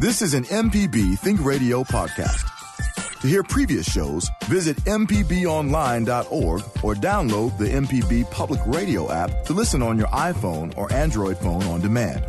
This is an MPB Think Radio podcast. To hear previous shows, visit MPBOnline.org or download the MPB Public Radio app to listen on your iPhone or Android phone on demand.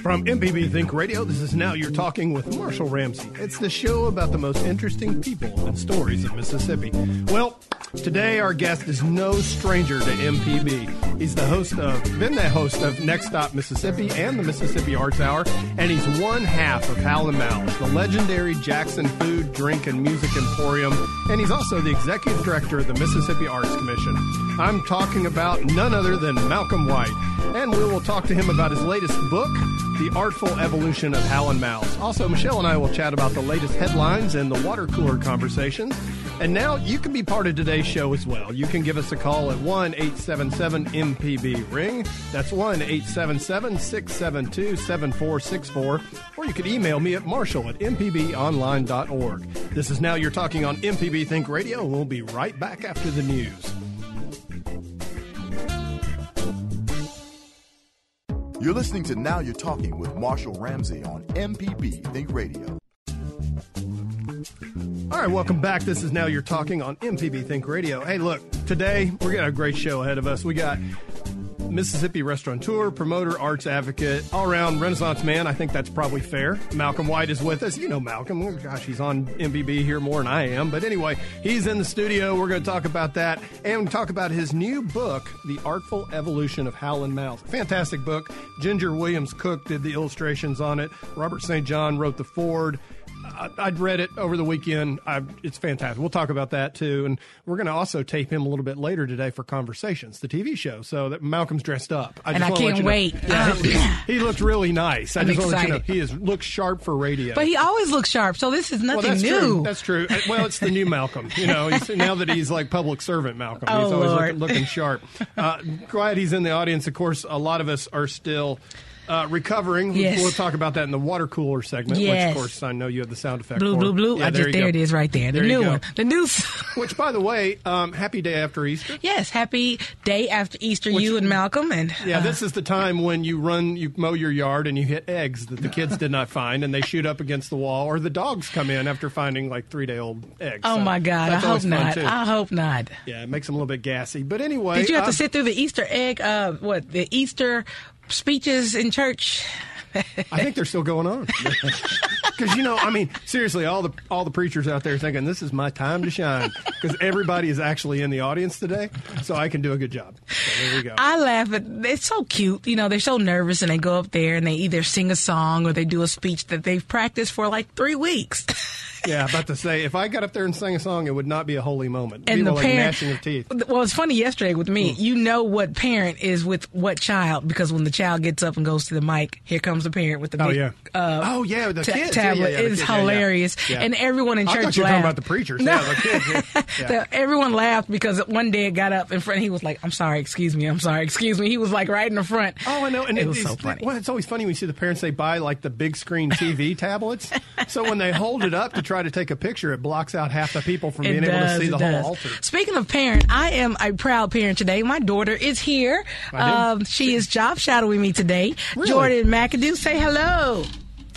From MPB Think Radio, this is Now You're Talking with Marshall Ramsey. It's the show about the most interesting people and stories of Mississippi. Well, today our guest is no stranger to MPB. He's the host of, been the host of Next Stop Mississippi and the Mississippi Arts Hour, and he's one half of Hal and Mal's, the legendary Jackson Food, Drink, and Music Emporium, and he's also the executive director of the Mississippi Arts Commission. I'm talking about none other than Malcolm White, and we will talk to him about his latest book, The Artful Evolution of Hal and Mal's. Also, Michelle and I will chat about the latest headlines and the water cooler conversations. And now you can be part of today's show as well. You can give us a call at 1 877 MPB Ring. That's 1 877 672 7464. Or you can email me at marshall at mpbonline.org. This is Now You're Talking on MPB Think Radio. We'll be right back after the news. You're listening to Now You're Talking with Marshall Ramsey on MPB Think Radio. All right, welcome back. This is Now You're Talking on MPB Think Radio. Hey, look, today we're got a great show ahead of us. We got Mississippi restaurateur, promoter, arts advocate, all around Renaissance man. I think that's probably fair. Malcolm White is with us. You know Malcolm. Oh, gosh, he's on MPB here more than I am. But anyway, he's in the studio. We're going to talk about that and talk about his new book, The Artful Evolution of and Mal's. Fantastic book. Ginger Williams Cook did the illustrations on it. Robert St. John wrote the Ford. I- I'd read it over the weekend. I, it's fantastic. We'll talk about that too, and we're going to also tape him a little bit later today for Conversations, the TV show. So that Malcolm's dressed up. I And I can't you know- wait. Yeah, Um, he, he looked really nice. I I'm just want to let you know excited. he is looks sharp for radio. But he always looks sharp, so this is well, nothing that's new. true. That's true. Uh, Well, it's the new Malcolm. You know, he's, now that he's like public servant Malcolm, Oh, he's always looking, looking sharp. Uh, glad he's in the audience. Of course, a lot of us are still. Uh, recovering. Yes. We'll talk about that in the water cooler segment, which, of course, I know you have the sound effect blue, for. blue, blue. Yeah, I just there it is right there. The There new one. The news. Which, by the way, um, happy day after Easter. yes, happy day after Easter, Which- you and Malcolm, and Yeah, uh, this is the time when you run, you mow your yard, and you hit eggs that the kids did not find, and they shoot up against the wall, or the dogs come in after finding like three day old eggs. Oh So my God! I hope not. too. I hope not. Yeah, it makes them a little bit gassy. But anyway, Did you have to sit through the Easter egg? Uh, what the Easter speeches in church? I think they're still going on. Because you know, I mean, seriously, all the all the preachers out there thinking this is my time to shine because everybody is actually in the audience today, so I can do a good job. So there we go. I laugh at it's so cute. You know, they're so nervous and they go up there and they either sing a song or they do a speech that they've practiced for like three weeks. yeah, about to say, if I got up there and sang a song, it would not be a holy moment. And be the more like gnashing of teeth. Well, it's funny. Yesterday with me, you know what parent is with what child because when the child gets up and goes to the mic, here comes the parent with the Oh big yeah. uh, oh yeah, the kids. Tablet. yeah, yeah, it's kids. Yeah, yeah. hilarious, and everyone in I church were laughed. talking about the preachers. No. Yeah, the kids. Yeah. Yeah. The- everyone laughed because one day it got up in front. He was like, "I'm sorry, excuse me, I'm sorry, excuse me." He was like right in the front. Oh, I know, and it was it's, so funny. Well, it's always funny when you see the parents they buy like the big screen TV tablets. So when they hold it up to try to take a picture, it blocks out half the people from It being able to see the does. whole altar. Speaking of parent, I am a proud parent today. My daughter is here. Um, she is job shadowing me today. Really? Jordan McAdoo, say hello.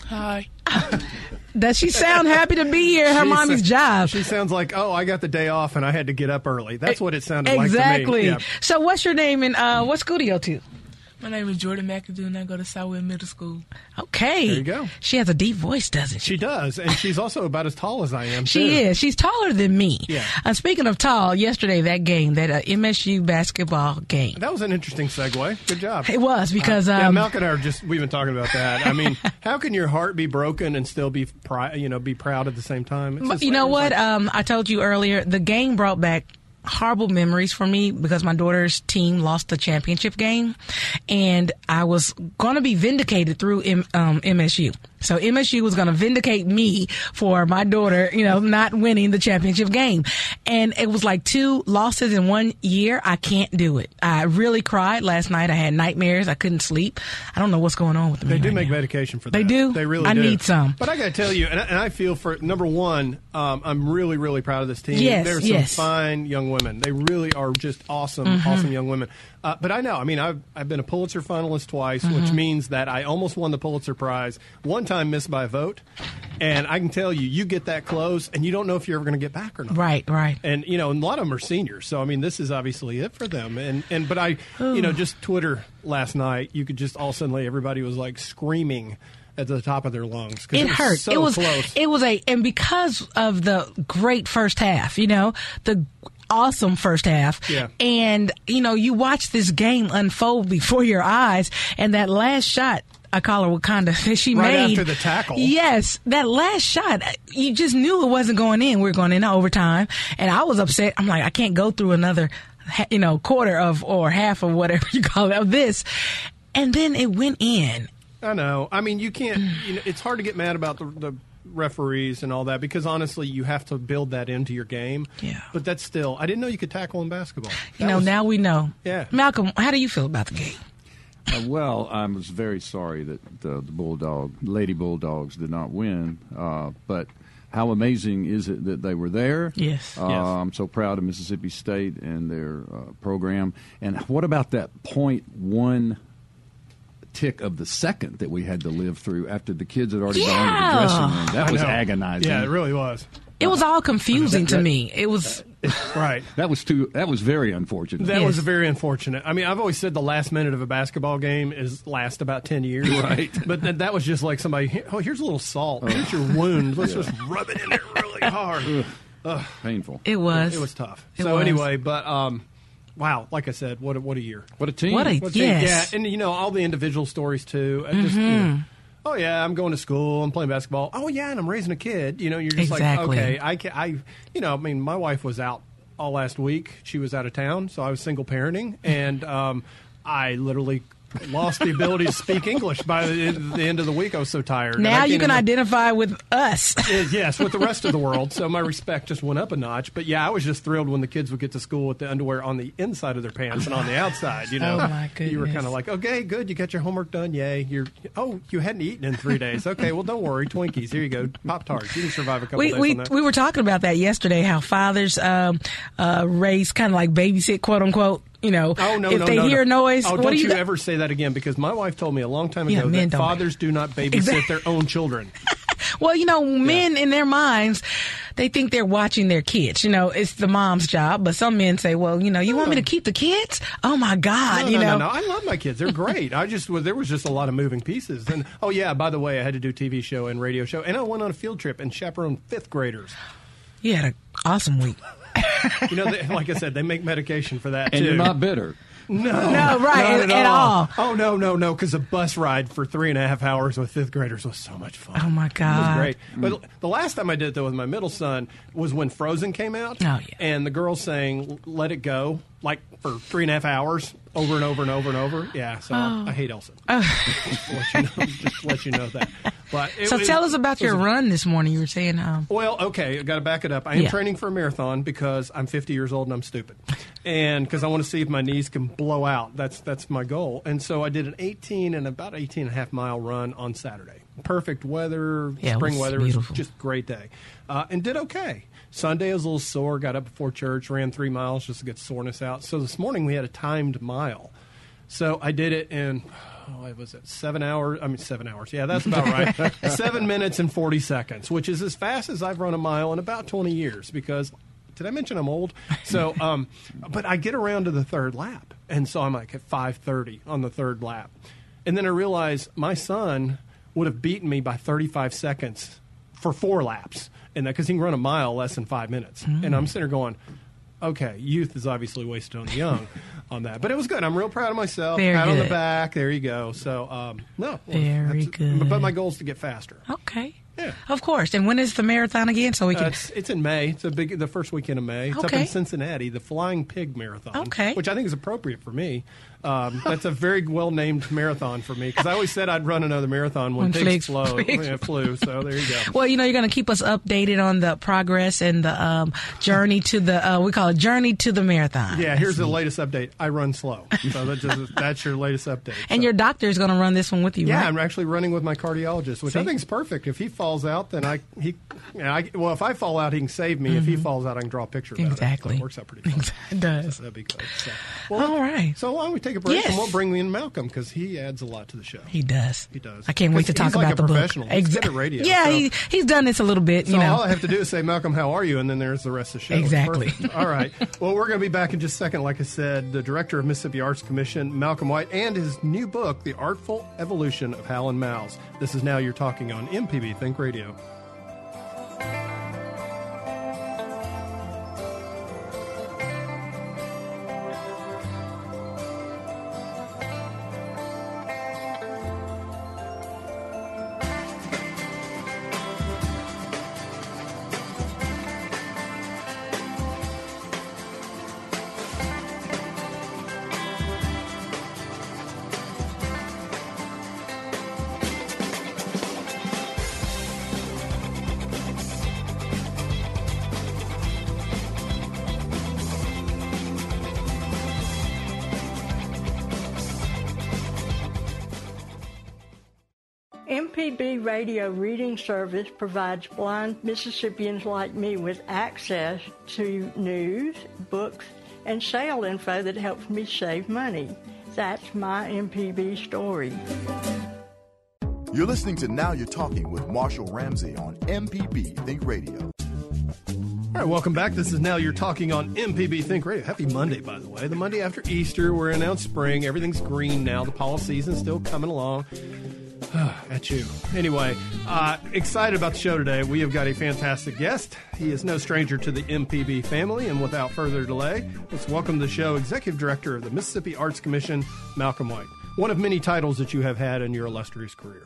Hi. Does she sound happy to be here? Her She mommy's sa- job. She sounds like, oh, I got the day off and I had to get up early. That's what it sounded like to exactly. me. Yeah. So, what's your name and uh, what school do you go to? My name is Jordan McAdoo, and I go to Southwood Middle School. Okay. There you go. She has a deep voice, doesn't she? She does, and she's also about as tall as I am. She too. is. She's taller than me. Yeah. Uh, speaking of tall, yesterday that game, that uh, MSU basketball game, That was an interesting segue. Good job. it was because yeah, um, Malcolm and I are just we've been talking about that. I mean, how can your heart be broken and still be pri- you know be proud at the same time? It's But you like- know what? like- um, I told you earlier, the game brought back horrible memories for me because my daughter's team lost the championship game, and I was going to be vindicated through M- um, MSU. So MSU was going to vindicate me for my daughter, you know, not winning the championship game. And it was like two losses in one year. I can't do it. I really cried last night. I had nightmares. I couldn't sleep. I don't know what's going on with me. They do right make now. medication for that. They do? They really I do. need some. But I got to tell you, and I, and I feel for number one, um, I'm really, really proud of this team. Yes, There's some fine young women. They really are just awesome, awesome young women. Uh, but I know, I mean, I've, I've been a Pulitzer finalist twice, which means that I almost won the Pulitzer Prize. One time missed by a vote. And I can tell you, you get that close, and you don't know if you're ever going to get back or not. Right, right. And you know, and a lot of them are seniors, so I mean, this is obviously it for them. And and but I, you know, just Twitter last night, you could just all of a sudden, everybody was like screaming at the top of their lungs. it, was hurt. So it was close. it was a and because of the great first half, you know, the awesome first half. Yeah. And you know, you watch this game unfold before your eyes and that last shot I call her Wakanda that she Right made after the tackle. Yes, that last shot, you just knew it wasn't going in. We are going in overtime, and I was upset. I'm like, I can't go through another, you know, quarter of or half of whatever you call it of this, and then it went in, I know. I mean, you can't. You know, it's hard to get mad about the, the referees and all that because honestly, you have to build that into your game. Yeah. But that's still. I didn't know you could tackle in basketball. You know, was- now we know. Yeah. Malcolm, how do you feel about the game? Uh, well, I was very sorry that uh, the Bulldog, Lady Bulldogs, did not win. Uh, but how amazing is it that they were there? Yes. Uh, Yes. I'm so proud of Mississippi State and their uh, program. And what about that point one tick of the second that we had to live through after the kids had already gone to Yeah. the dressing room? That was agonizing. Yeah, it really was. It was all confusing to That- me. It was Right. That was too. That was very unfortunate. That Yes. was very unfortunate. I mean, I've always said the last minute of a basketball game is last about ten years, Right. But that, that was just like somebody. Oh, here's a little salt. Here's your wound. Let's just rub it in there really hard. Ugh. painful. it was It was tough. It so was. anyway, but um, wow, like I said, what a, what a year. What a team! What a- What a- Yes. Yeah, and you know all the individual stories too. I just, you Mm-hmm. know, oh yeah, I'm going to school. I'm playing basketball. Oh yeah, and I'm raising a kid. You know, you're just Exactly. like, okay, I can, I, you know, I mean, my wife was out all last week. She was out of town, so I was single parenting, and um, I literally lost the ability to speak English by the, the end of the week. I was so tired. Now you can even- identify with us. is, yes, with the rest of the world. So my respect just went up a notch. But yeah, I was just thrilled when the kids would get to school with the underwear on the inside of their pants and on the outside. You know, Oh, my you were kind of like, okay, good, you got your homework done, yay. You're oh, you hadn't eaten in three days. Okay, well, don't worry, Twinkies. Here you go, Pop Tarts. You can survive a couple we days we on that. we were talking about that yesterday. How fathers um, uh, raise kind of like babysit, quote unquote. You know, Oh no! if no, they no, hear no. noise, oh, what don't do you ever say that again? Because my wife told me a long time ago men that fathers do not babysit Exactly. their own children. Well, you know, men in their minds, they think they're watching their kids. You know, it's the mom's job. But some men say, well, you know, you want me to keep the kids? Oh my God, No, you no, know. no, no. I love my kids. They're great. I just was there was just a lot of moving pieces. And oh yeah, by the way, I had to do TV show and radio show, and I went on a field trip and chaperoned fifth graders. You had an awesome week. You know, they, like I said, they make medication for that and too. you're not bitter. no, No, right, not at all. Oh no, no, no, because a bus ride for three and a half hours with fifth graders was so much fun. Oh, my god, it God. was great. But mm. the last time I did it though with my middle son was when Frozen came out. Oh, yeah. and the girl sang "Let It Go" like for three and a half hours over and over and over and over. Yeah, so Oh. I hate Elsa. just, to let you know, just let you know that. But it So was- tell us about your a- run this morning. You were saying, um, well, okay, I got to back it up. I am Yeah. training for a marathon because I'm 50 years old and I'm stupid, and because I want to see if my knees can blow out. That's that's my goal. And so I did an 18 and about 18 and a half mile run on Saturday. Perfect weather, Yeah, it spring weather, it was beautiful. just great day, uh, and did okay. Sunday I was a little sore. Got up before church, ran three miles just to get soreness out. So this morning we had a timed mile. So I did it in, oh, what was it, seven hours? I mean, seven hours. Yeah, that's about right. seven minutes and 40 seconds, which is as fast as I've run a mile in about 20 years because. Did I mention I'm old? So, um, but I get around to the third lap, and so I'm like at 5:30 on the third lap, and then I realize my son would have beaten me by 35 seconds for four laps, and that because he can run a mile less than five minutes, and I'm sitting there going, okay, youth is obviously wasted on the young on that. But it was good. I'm real proud of myself. Very Pat on the back. There you go. So, um, no. Very good. But my goal is to get faster. okay. Yeah. Of course. And when is the marathon again? So we Uh, can. it's, it's in May. It's a big, the first weekend of May. It's up in Cincinnati, the Flying Pig Marathon. Okay. Which I think is appropriate for me Um, that's a very well named marathon for me because I always said I'd run another marathon when, When pigs flow, pigs- yeah, flew. So there you go. Well, you know, you're going to keep us updated on the progress and the um, journey to the, uh, we call it journey to the marathon. Yeah, here's the latest update. I run slow, so that just, that's your latest update. And So- your doctor is going to run this one with you, Yeah, right? I'm actually running with my cardiologist, which I think is perfect. If he falls out, then I he, yeah, I, well, if I fall out, he can save me. If he falls out, I can draw a picture. About Mm-hmm. Exactly. it. So it works out pretty. Fun. It does. That'd be good. So, well, All right. So why don't we take a break Yes. and we'll bring in Malcolm because he adds a lot to the show. He does. He does. I can't wait to talk like about a the book. professional. He's good radio, Yeah, so- he, he's done this a little bit, So you know. all I have to do is say, Malcolm, how are you? And then there's the rest of the show. Exactly. All right. Well, we're going to be back in just a second. Like I said, the director of Mississippi Arts Commission, Malcolm White, and his new book, The Artful Evolution of Hal and Mal's. This is Now You're Talking on MPB Think Radio. Radio Reading Service provides blind Mississippians like me with access to news, books, and sale info that helps me save money. That's my MPB story. You're listening to Now You're Talking with Marshall Ramsey on MPB Think Radio. All right, welcome back. This is Now You're Talking on MPB Think Radio. Happy Monday, by the way. The Monday after Easter. We're in now spring. Everything's green now. The fall season's still coming along. At you. Anyway, uh, excited about the show today. We have got a fantastic guest. He is no stranger to the MPB family, and without further delay, let's welcome to the show Executive Director of the Mississippi Arts Commission, Malcolm White. One of many titles that you have had in your illustrious career.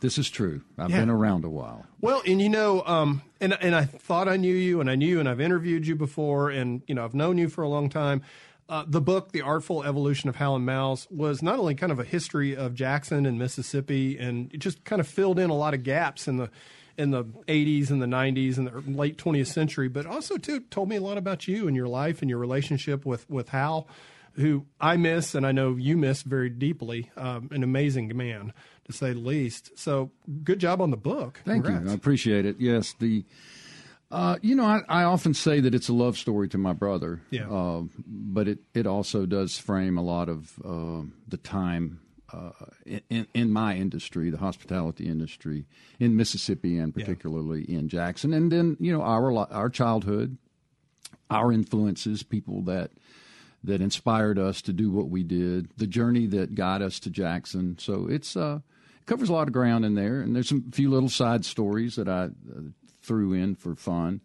This is true. I've Yeah. been around a while. Well, and you know, um, and and I thought I knew you, and I knew you, and I've interviewed you before, and you know, I've known you for a long time. Uh, the book, "The Artful Evolution of Hal and Mal's," was not only kind of a history of Jackson and Mississippi, and it just kind of filled in a lot of gaps in the in the 80s and the 90s and the late 20th century, but also too told me a lot about you and your life and your relationship with with Hal, who I miss and I know you miss very deeply. Um, an amazing man, to say the least. So, good job on the book. Thank Congrats. you. I appreciate it. Yes, the uh, you know I, I often say that it's a love story to my brother. Yeah. Uh, but it it also does frame a lot of uh, the time. Uh, in, in my industry, the hospitality industry in Mississippi, and particularly in Jackson, and then you know our our childhood, our influences, people that that inspired us to do what we did, the journey that got us to Jackson. So it's uh, it covers a lot of ground in there, and there's some few little side stories that I uh, threw in for fun.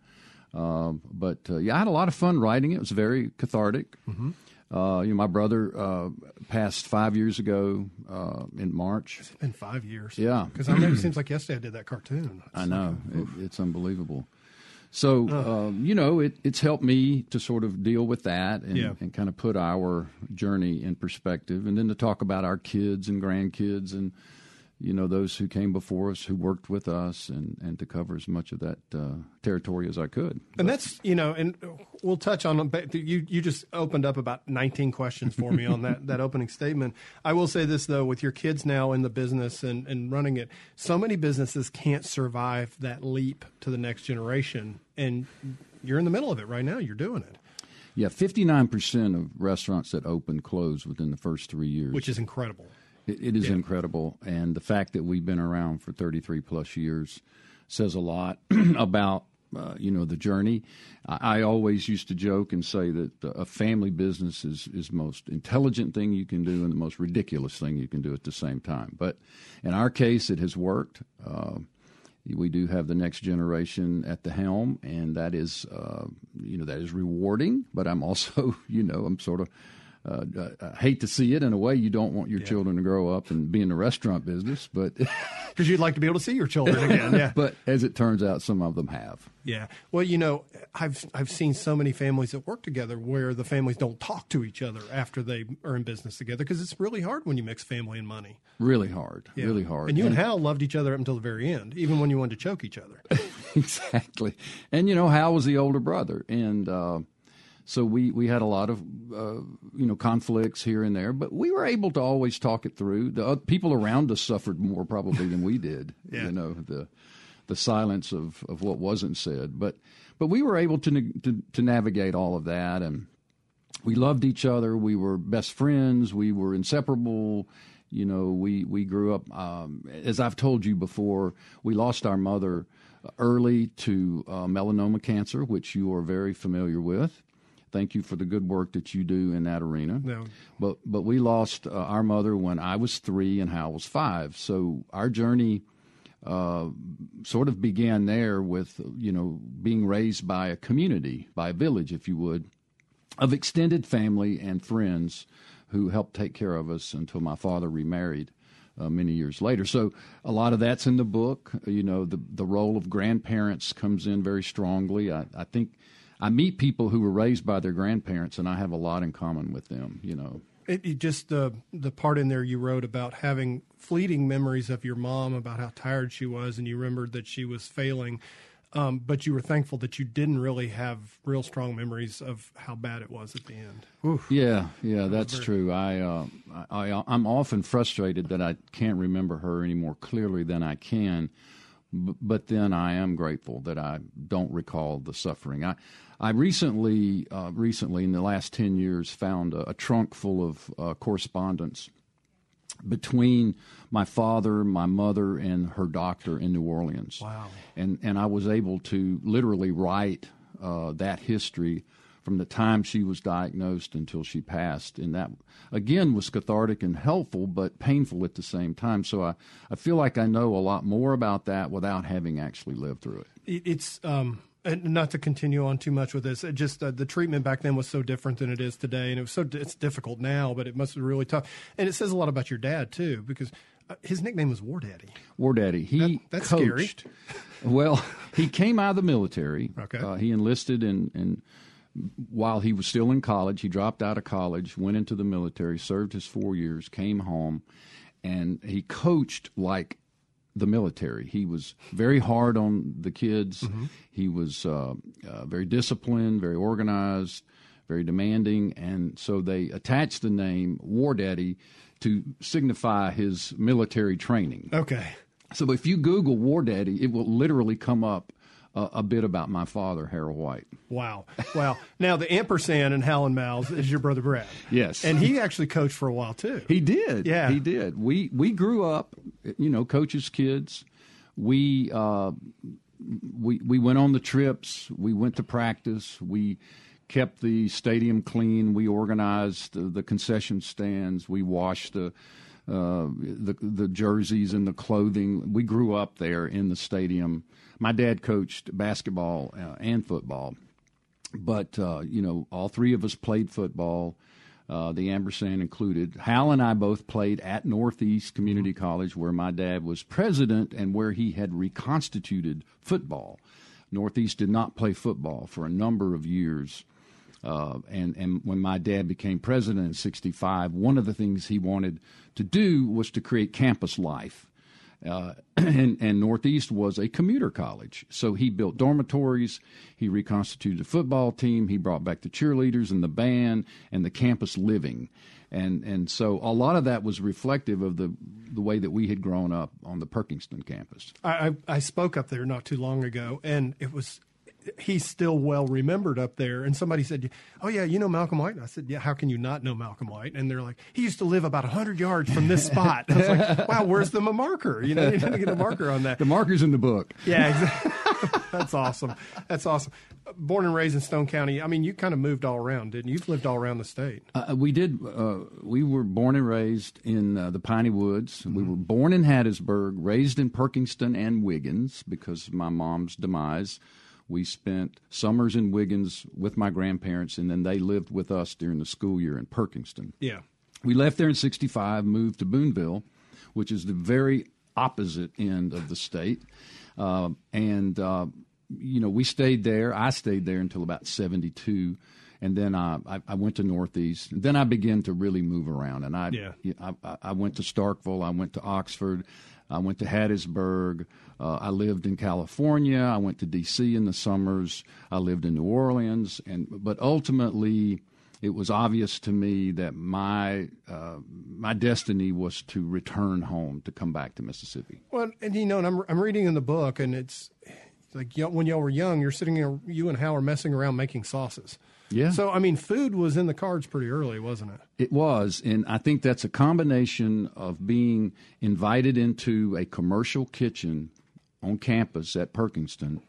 Um, but uh, yeah, I had a lot of fun writing it. It was very cathartic. Uh, you know, my brother uh, passed five years ago uh, in March. It's been five years. Yeah. Because I know it seems like yesterday I did that cartoon. I know it, it's unbelievable. So um, you know, it, it's helped me to sort of deal with that and, Yeah. and kind of put our journey in perspective, and then to talk about our kids and grandkids and you know those who came before us, who worked with us, and, and to cover as much of that uh, territory as I could. And that's you know, and we'll touch on. but You you just opened up about nineteen questions for me on that that opening statement. I will say this though, with your kids now in the business and and running it, so many businesses can't survive that leap to the next generation, and you're in the middle of it right now. You're doing it, Yeah, fifty nine percent of restaurants that open close within the first three years, which is incredible. It, it is incredible, and the fact that we've been around for 33 plus years says a lot about uh, you know the journey. I, I always used to joke and say that uh, a family business is is most intelligent thing you can do and the most ridiculous thing you can do at the same time. But in our case, it has worked. Uh, we do have the next generation at the helm, and that is, uh, you know, that is rewarding. But I'm also, you know, I'm sort of uh, I hate to see it in a way. You don't want your children to grow up and be in the restaurant business, but because you'd like to be able to see your children again. Yeah, but as it turns out, some of them have. Yeah. Well, you know, I've I've seen so many families that work together where the families don't talk to each other after they are in business together because it's really hard when you mix family and money. Really hard. Yeah. Really hard. And you and, and Hal loved each other up until the very end, even when you wanted to choke each other. exactly. And you know, Hal was the older brother, and. Uh, so we, we had a lot of uh, you know conflicts here and there, but we were able to always talk it through. The people around us suffered more probably than we did. yeah. You know the the silence of, of what wasn't said, but but we were able to, to to navigate all of that, and we loved each other. We were best friends. We were inseparable. You know, we we grew up. Um, as I've told you before, we lost our mother early to uh, melanoma cancer, which you are very familiar with. Thank you for the good work that you do in that arena. No. But but we lost uh, our mother when I was three and Hal was five. So our journey uh, sort of began there with you know being raised by a community, by a village, if you would, of extended family and friends who helped take care of us until my father remarried. Uh, many years later. So a lot of that's in the book. You know, the the role of grandparents comes in very strongly. I, I think I meet people who were raised by their grandparents, and I have a lot in common with them. You know, it, it just the the part in there you wrote about having fleeting memories of your mom about how tired she was, and you remembered that she was failing. Um, but you were thankful that you didn't really have real strong memories of how bad it was at the end. Oof. Yeah, yeah, that's very... true. I, uh, I, I'm often frustrated that I can't remember her any more clearly than I can. but then I am grateful that I don't recall the suffering. I, I recently, uh, recently in the last ten years, found a, a trunk full of uh, correspondence between my father, my mother, and her doctor in New Orleans. Wow! And and I was able to literally write uh, that history from the time she was diagnosed until she passed, and that again was cathartic and helpful, but painful at the same time. So I I feel like I know a lot more about that without having actually lived through it. It's um and not to continue on too much with this, just uh, the treatment back then was so different than it is today, and it was so it's difficult now, but it must be really tough. And it says a lot about your dad too, because uh, his nickname was War Daddy. War Daddy. He that, that's coached. Scary. well, he came out of the military. Okay. Uh, he enlisted and in while he was still in college. He dropped out of college, went into the military, served his four years, came home, and he coached like the military. He was very hard on the kids. Mm-hmm. He was uh, uh, very disciplined, very organized, very demanding, and so they attached the name War Daddy to signify his military training. Okay. So if you Google War Daddy, it will literally come up uh, a bit about my father, Harold White. Wow. Wow. now, the ampersand in Hal and Mal's is your brother Brad. Yes. And he actually coached for a while, too. He did. Yeah. He did. We, we grew up, you know, coaches' kids. We, uh, we, we went on the trips. We went to practice. We kept the stadium clean. We organized the, the concession stands. We washed the, uh, the the jerseys and the clothing. We grew up there in the stadium my dad coached basketball uh, and football, but uh, you know, all three of us played football. Uh, the Ampersand included. Hal and I both played at Northeast Community College, where my dad was president and where he had reconstituted football. Northeast did not play football for a number of years. Uh, and, and when my dad became president in 65, one of the things he wanted to do was to create campus life. Uh, and, and, Northeast was a commuter college. So he built dormitories, he reconstituted the football team, he brought back the cheerleaders and the band and the campus living. And, and so a lot of that was reflective of the, the way that we had grown up on the Perkinston campus. I, I spoke up there not too long ago, and it was he's still well remembered up there. And somebody said, "Oh yeah, you know Malcolm White." And I said, "Yeah, how can you not know Malcolm White?" And they're like, "He used to live about hundred yards from this spot." I was like, "Wow, where's the marker? You know, you need to get a marker on that." The marker's in the book. Yeah, exactly. That's awesome. That's awesome. Born and raised in Stone County. I mean, you kind of moved all around, didn't you? You've lived all around the state. Uh, we did. Uh, we were born and raised in uh, the Piney Woods. Mm-hmm. We were born in Hattiesburg, raised in Perkinston and Wiggins because of my mom's demise. We spent summers in Wiggins with my grandparents, and then they lived with us during the school year in Perkinston. Yeah. We left there in 65, moved to Booneville, which is the very opposite end of the state. Uh, and, uh, you know, we stayed there. I stayed there until about 72. And then I, I, I went to Northeast. And then I began to really move around. And I, Yeah. I, I went to Starkville. I went to Oxford. I went to Hattiesburg. Uh, I lived in California. I went to D.C. in the summers. I lived in New Orleans. And but ultimately, it was obvious to me that my uh, my destiny was to return home, to come back to Mississippi. Well, and you know, and I'm I'm reading in the book, and it's like y'all- when y'all were young, you're sitting there, you and Hal are messing around making sauces. Yeah. So I mean, food was in the cards pretty early, wasn't it? It was, and I think that's a combination of being invited into a commercial kitchen on campus at Perkinston,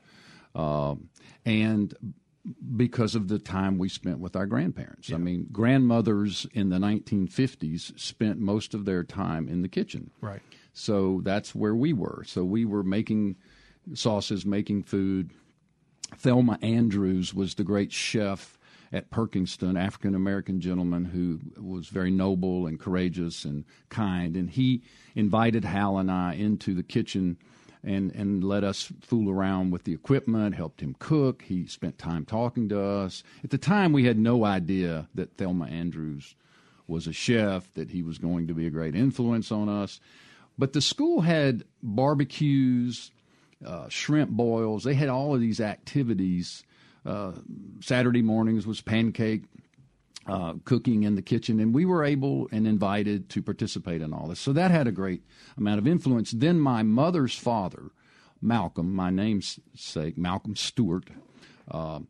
um, and because of the time we spent with our grandparents. I mean, grandmothers in the 1950s spent most of their time in the kitchen. Right. So that's where we were. So we were making sauces, making food. Thelma Andrews was the great chef at Perkinston, African American gentleman who was very noble and courageous and kind. And he invited Hal and I into the kitchen and, and let us fool around with the equipment, helped him cook. He spent time talking to us. At the time, we had no idea that Thelma Andrews was a chef, that he was going to be a great influence on us. But the school had barbecues, uh, shrimp boils. They had all of these activities. Uh, Saturday mornings was pancake uh, cooking in the kitchen, and we were able and invited to participate in all this. So that had a great amount of influence. Then my mother's father, Malcolm, my namesake, Malcolm Stewart, uh,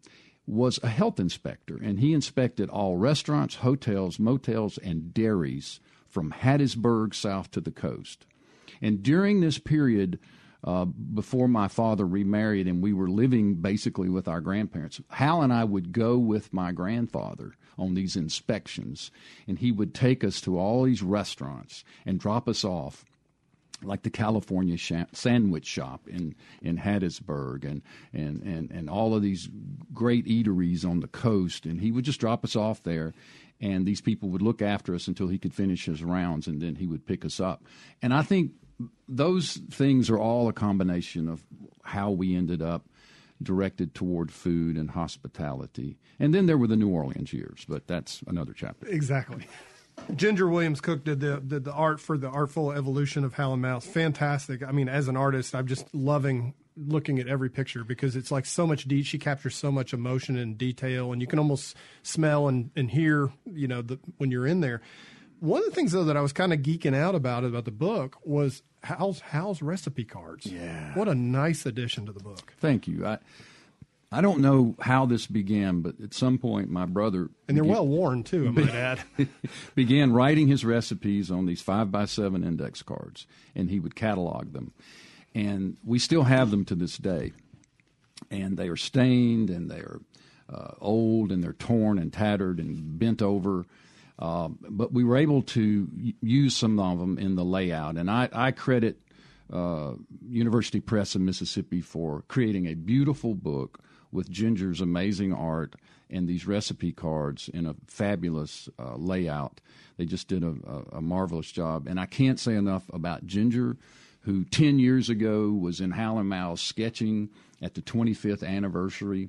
was a health inspector, and he inspected all restaurants, hotels, motels, and dairies from Hattiesburg south to the coast. And during this period, uh, before my father remarried and we were living basically with our grandparents, Hal and I would go with my grandfather on these inspections, and he would take us to all these restaurants and drop us off like the California sandwich shop in in Hattiesburg and, and and and all of these great eateries on the coast and he would just drop us off there and these people would look after us until he could finish his rounds and then he would pick us up. And I think those things are all a combination of how we ended up directed toward food and hospitality and then there were the New Orleans years but that's another chapter Exactly. Ginger Williams Cook did the, did the art for the artful evolution of Hal and Mal's. Fantastic. I mean, as an artist, I'm just loving looking at every picture because it's like so much. De- she captures so much emotion and detail, and you can almost smell and, and hear, you know, the, when you're in there. One of the things though that I was kind of geeking out about about the book was Hal's Hal's recipe cards. Yeah. what a nice addition to the book. Thank you. I I don't know how this began, but at some point my brother And they're began, well worn too, I might add. began writing his recipes on these five by seven index cards, and he would catalog them. And we still have them to this day. And they are stained, and they are uh, old, and they're torn and tattered and bent over. Uh, but we were able to use some of them in the layout, and I, I credit uh, University Press of Mississippi for creating a beautiful book with Ginger's amazing art and these recipe cards in a fabulous uh, layout. They just did a, a, a marvelous job, and I can't say enough about Ginger, who ten years ago was in and Mal's sketching at the 25th anniversary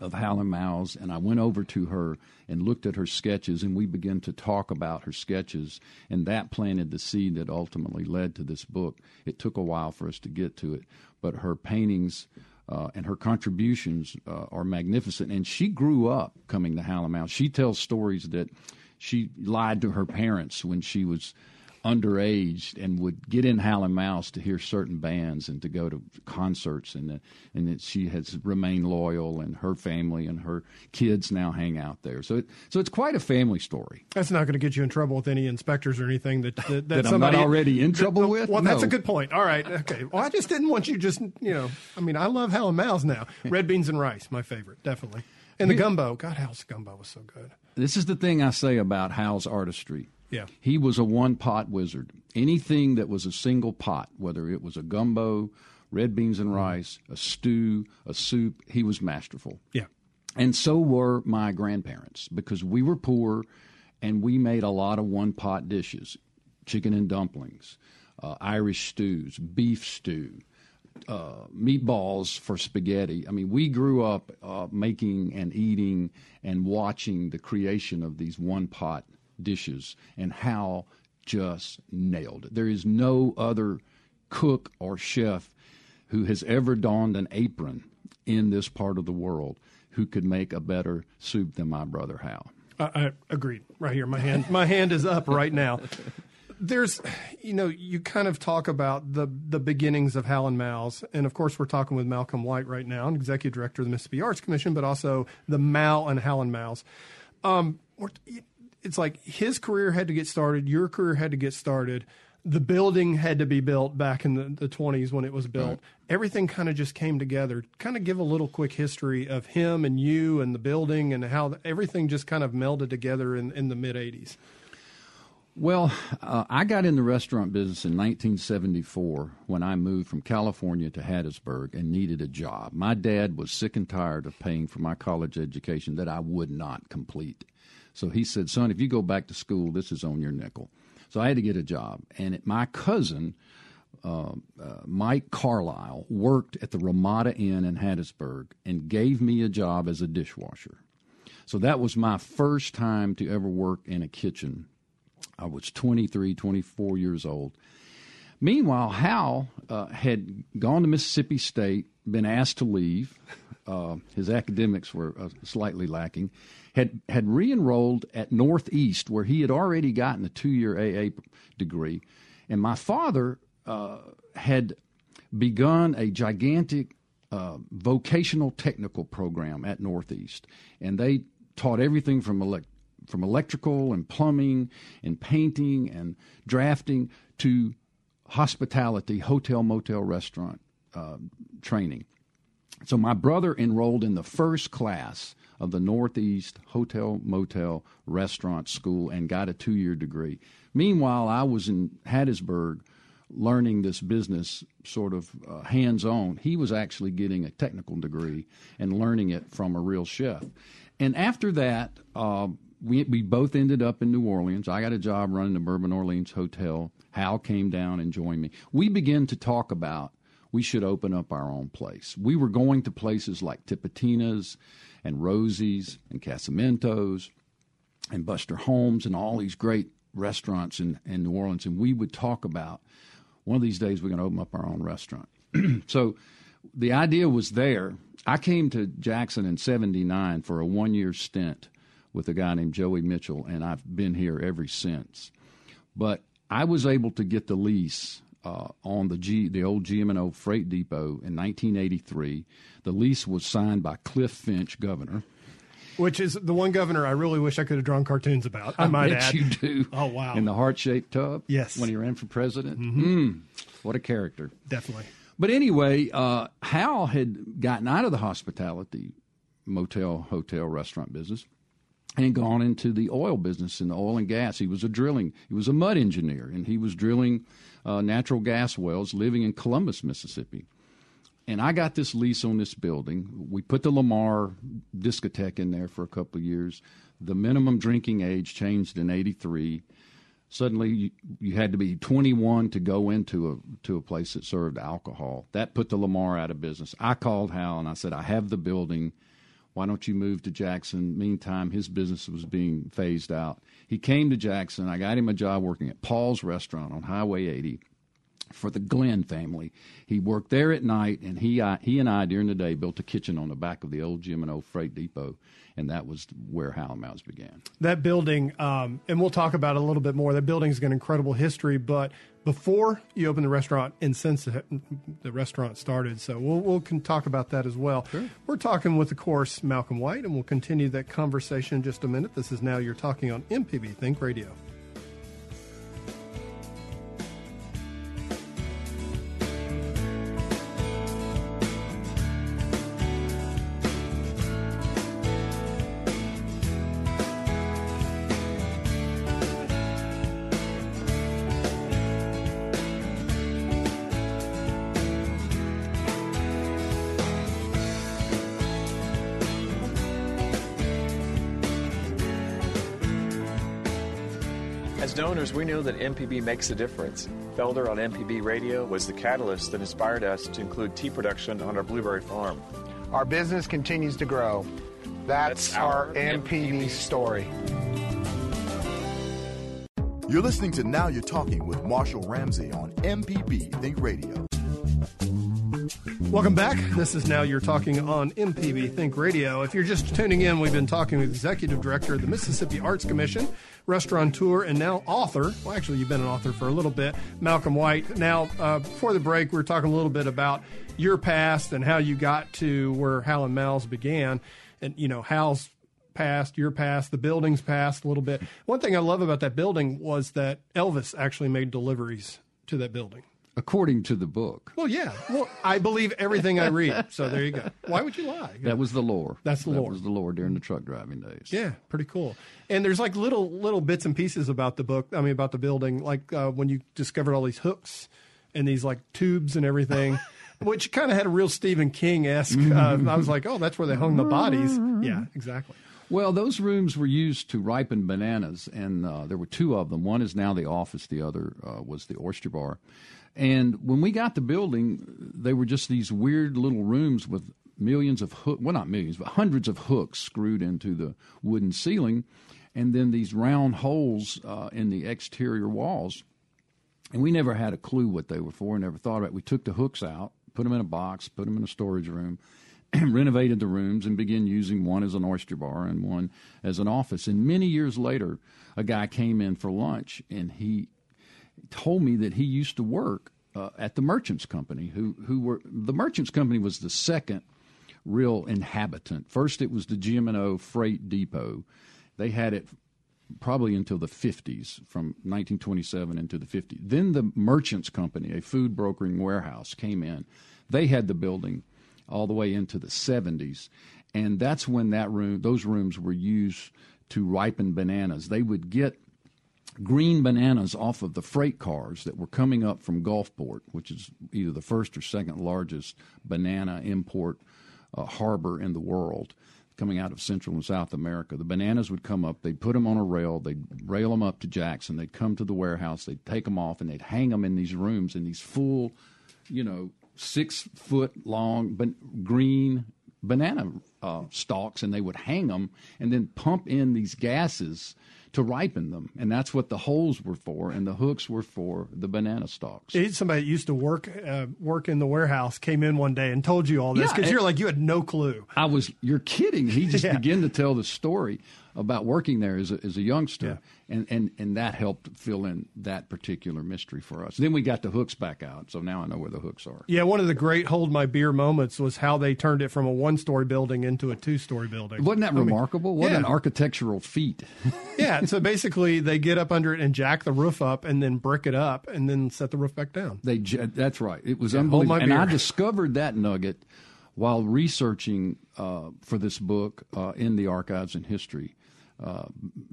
of Hal and Mal's, and I went over to her and looked at her sketches, and we began to talk about her sketches, and that planted the seed that ultimately led to this book. It took a while for us to get to it, but her paintings uh, and her contributions uh, are magnificent. And she grew up coming to Hal and Mal's. She tells stories that she lied to her parents when she was underage and would get in Hal and Mal's to hear certain bands and to go to concerts and uh, and that she has remained loyal and her family and her kids now hang out there. So it, so it's quite a family story. That's not going to get you in trouble with any inspectors or anything that that, that, That I'm somebody not already in trouble that- with? Well, that's a good point. All right, okay. Well, I just didn't want you just you know. I mean, I love Hal and Mal's now. Red beans and rice, my favorite, definitely. And the gumbo. God, Hal's gumbo was so good. This is the thing I say about Hal's artistry. Yeah. He was a one pot wizard. Anything that was a single pot, whether it was a gumbo, red beans and rice, a stew, a soup, he was masterful. Yeah. And so were my grandparents because we were poor and we made a lot of one pot dishes. chicken and dumplings, uh, Irish stews, beef stew, uh, meatballs for spaghetti. I mean, we grew up uh, making and eating and watching the creation of these one pot dishes, and Hal just nailed it. There is no other cook or chef who has ever donned an apron in this part of the world who could make a better soup than my brother Hal. I, I agreed. Right here, my hand, my hand is up right now. There's, you know, you kind of talk about the the beginnings of Hal and Mal's, and of course, we're talking with Malcolm White right now, executive director of the Mississippi Arts Commission, but also the Mal and Hal and Mal's. Um, it's like his career had to get started, your career had to get started the building had to be built back in the, the 20s when it was built. Right. Everything kind of just came together. Kind of give a little quick history of him and you and the building and how everything just kind of melded together in, in the mid 80s. Well, uh, I got in the restaurant business in 1974 when I moved from California to Hattiesburg and needed a job. My dad was sick and tired of paying for my college education that I would not complete. So he said, Son, if you go back to school, this is on your nickel. So I had to get a job. And it, my cousin, uh, uh, Mike Carlisle, worked at the Ramada Inn in Hattiesburg and gave me a job as a dishwasher. So that was my first time to ever work in a kitchen. I was 23, 24 years old. Meanwhile, Hal uh, had gone to Mississippi State, been asked to leave. Uh, his academics were uh, slightly lacking had had re-enrolled at Northeast, where he had already gotten a two-year AA degree, and my father uh, had begun a gigantic uh, vocational technical program at Northeast, and they taught everything from elect- from electrical and plumbing and painting and drafting to hospitality, hotel, motel, restaurant uh, training. So my brother enrolled in the first class of the Northeast Hotel Motel Restaurant School and got a two year degree. Meanwhile, I was in Hattiesburg learning this business sort of uh, hands on. He was actually getting a technical degree and learning it from a real chef. And after that, uh, we, we both ended up in New Orleans. I got a job running the Bourbon Orleans Hotel. Hal came down and joined me. We began to talk about we should open up our own place. We were going to places like Tipitina's and Rosie's and Casamento's and Buster Holmes and all these great restaurants in, in New Orleans. And we would talk about one of these days we're going to open up our own restaurant. so the idea was there. I came to Jackson in 79 for a one year stint with a guy named Joey Mitchell, and I've been here ever since. But I was able to get the lease uh, on the G, the old GM&O Freight Depot in 1983. The lease was signed by Cliff Finch, governor. Which is the one governor I really wish I could have drawn cartoons about. I, I might bet add. you do. Oh wow! In the heart-shaped tub. Yes. When he ran for president. Mm-hmm. Mm, what a character. Definitely. But anyway, uh, Hal had gotten out of the hospitality, motel, hotel, restaurant business and gone into the oil business and oil and gas. He was a drilling, he was a mud engineer, and he was drilling uh, natural gas wells living in Columbus, Mississippi. And I got this lease on this building. We put the Lamar discotheque in there for a couple of years. The minimum drinking age changed in '83. Suddenly, you, you, had to be 21 to go into a to a place that served alcohol. That put the Lamar out of business. I called Hal and I said, "I have the building. Why don't you move to Jackson?" Meantime, his business was being phased out. He came to Jackson. I got him a job working at Paul's Restaurant on Highway 80 for the Glenn family. He worked there at night, and he I, he and I during the day built a kitchen on the back of the old GM&O Freight Depot, and that was where Mal's began. That building, um, and we'll talk about it a little bit more. That building's got incredible history, but before you opened the restaurant, and since the, the restaurant started, so we'll we'll can talk about that as well. Sure. We're talking with, of course, Malcolm White, and we'll continue that conversation in just a minute. This is now you're talking on MPB Think Radio. As donors, we know that MPB makes a difference. Felder on MPB radio was the catalyst that inspired us to include tea production on our blueberry farm. Our business continues to grow. That's, That's our, our MPB, MPB story. You're listening to Now You're Talking with Marshall Ramsey on MPB Think Radio. Welcome back. This is Now You're Talking on MPB Think Radio. If you're just tuning in, we've been talking with Executive Director of the Mississippi Arts Commission, restaurateur, and now author. Well, actually, you've been an author for a little bit, Malcolm White. Now, uh, before the break, we are talking a little bit about your past and how you got to where Hal and Mal's began. And, you know, Hal's past, your past, the building's past a little bit. One thing I love about that building was that Elvis actually made deliveries to that building. According to the book. Well, yeah. Well, I believe everything I read. So there you go. Why would you lie? That was the lore. That's the lore. that was the lore during the truck driving days. Yeah, pretty cool. And there's like little little bits and pieces about the book. I mean, about the building, like uh, when you discovered all these hooks and these like tubes and everything. which kind of had a real Stephen King esque. Uh, I was like, oh, that's where they hung the bodies. Yeah, exactly. Well, those rooms were used to ripen bananas, and uh, there were two of them. One is now the office, the other uh, was the oyster bar. And when we got the building, they were just these weird little rooms with millions of hooks, well, not millions, but hundreds of hooks screwed into the wooden ceiling, and then these round holes uh, in the exterior walls. And we never had a clue what they were for, never thought about it. We took the hooks out, put them in a box, put them in a storage room, renovated the rooms, and began using one as an oyster bar and one as an office. And many years later, a guy came in for lunch, and he told me that he used to work uh, at the Merchants Company, who who were the Merchants Company was the second real inhabitant. First, it was the GM&O Freight Depot. They had it probably until the 50s, from 1927 into the 50s. Then the Merchants Company, a food brokering warehouse, came in. They had the building all the way into the 70s, and that's when that room, those rooms were used to ripen bananas. They would get green bananas off of the freight cars that were coming up from Gulfport, which is either the first or second largest banana import uh, harbor in the world, coming out of Central and South America. The bananas would come up, they'd put them on a rail, they'd rail them up to Jackson, they'd come to the warehouse, they'd take them off, and they'd hang them in these rooms in these full, you know, six foot long ban- green banana uh, stalks, and they would hang them and then pump in these gases to ripen them, and that's what the holes were for, and the hooks were for the banana stalks. Somebody that used to work uh, work in the warehouse came in one day and told you all this because yeah, you're like you had no clue. I was. You're kidding. He just yeah. began to tell the story about working there as a, as a youngster, yeah. and, and and that helped fill in that particular mystery for us. Then we got the hooks back out, so now I know where the hooks are. Yeah, one of the great hold my beer moments was how they turned it from a one story building into a two story building. Wasn't that I remarkable? Mean, what yeah. an architectural feat! yeah, so basically they get up under it and jack the roof up, and then brick it up, and then set the roof back down. They that's right. It was yeah, unbelievable, and I discovered that nugget while researching uh, for this book uh, in the archives and history uh,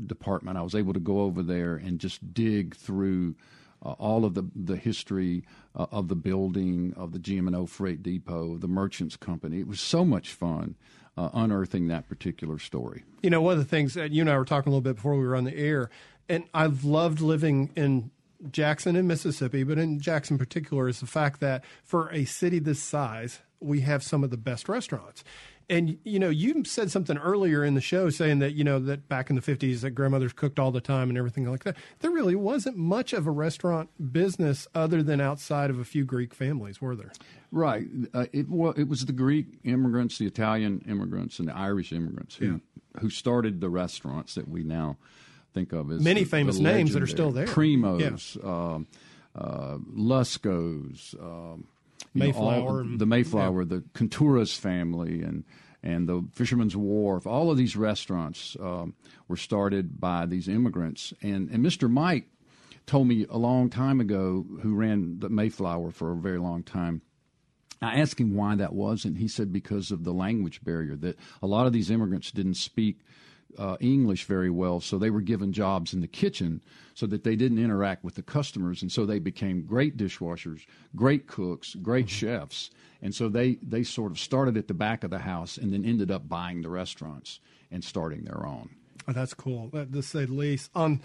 department. I was able to go over there and just dig through uh, all of the the history uh, of the building of the GM&O Freight Depot, the Merchants Company. It was so much fun. Uh, unearthing that particular story. You know, one of the things that you and I were talking a little bit before we were on the air, and I've loved living in Jackson in Mississippi, but in Jackson in particular, is the fact that for a city this size, we have some of the best restaurants and you know you said something earlier in the show saying that you know that back in the 50s that grandmothers cooked all the time and everything like that. There really wasn't much of a restaurant business other than outside of a few greek families were there? Right. Uh, it, well, it was the greek immigrants the italian immigrants and the irish immigrants who, yeah. who started the restaurants that we now think of as many the, famous the names that are still there. primos yeah. um, uh, luscos um, Mayflower, know, the Mayflower, yeah. the Kountouris family, and and the Fisherman's Wharf. All of these restaurants um, were started by these immigrants, and and Mr. Mike told me a long time ago, who ran the Mayflower for a very long time. I asked him why that was, and he said because of the language barrier that a lot of these immigrants didn't speak uh, English very well, so they were given jobs in the kitchen so that they didn't interact with the customers, and so they became great dishwashers, great cooks, great mm-hmm. chefs, and so they they sort of started at the back of the house and then ended up buying the restaurants and starting their own. Oh, that's cool, to say the least. On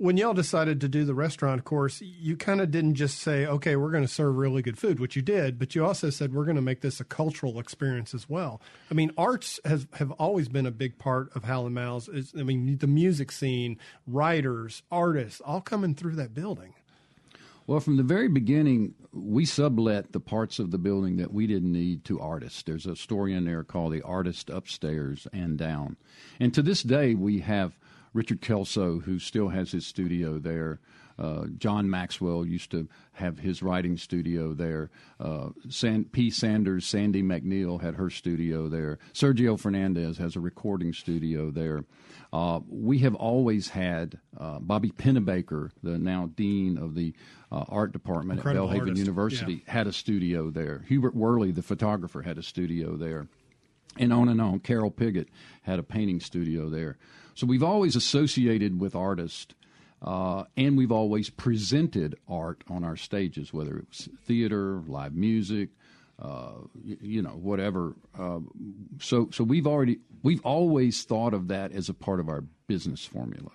when y'all decided to do the restaurant course, you kind of didn't just say, okay, we're going to serve really good food, which you did, but you also said we're going to make this a cultural experience as well. I mean, arts has have always been a big part of Howlin'. Is, I mean, the music scene, writers, artists, all coming through that building. Well, from the very beginning, we sublet the parts of the building that we didn't need to artists. There's a story in there called The Artist Upstairs and Down. And to this day, we have Richard Kelso, who still has his studio there. Uh, John Maxwell used to have his writing studio there. Uh, San, P. Sanders, Sandy McNeil had her studio there. Sergio Fernandez has a recording studio there. Uh, we have always had uh, Bobby Pennebaker, the now dean of the uh, art department Incredible at Belhaven artist. University, Yeah. had a studio there. Hubert Worley, the photographer, had a studio there and on and on. Carol Piggott had a painting studio there. So we've always associated with artists, uh, and we've always presented art on our stages, whether it was theater, live music, uh, y- you know, whatever. Uh, so, so we've already we've always thought of that as a part of our business formula.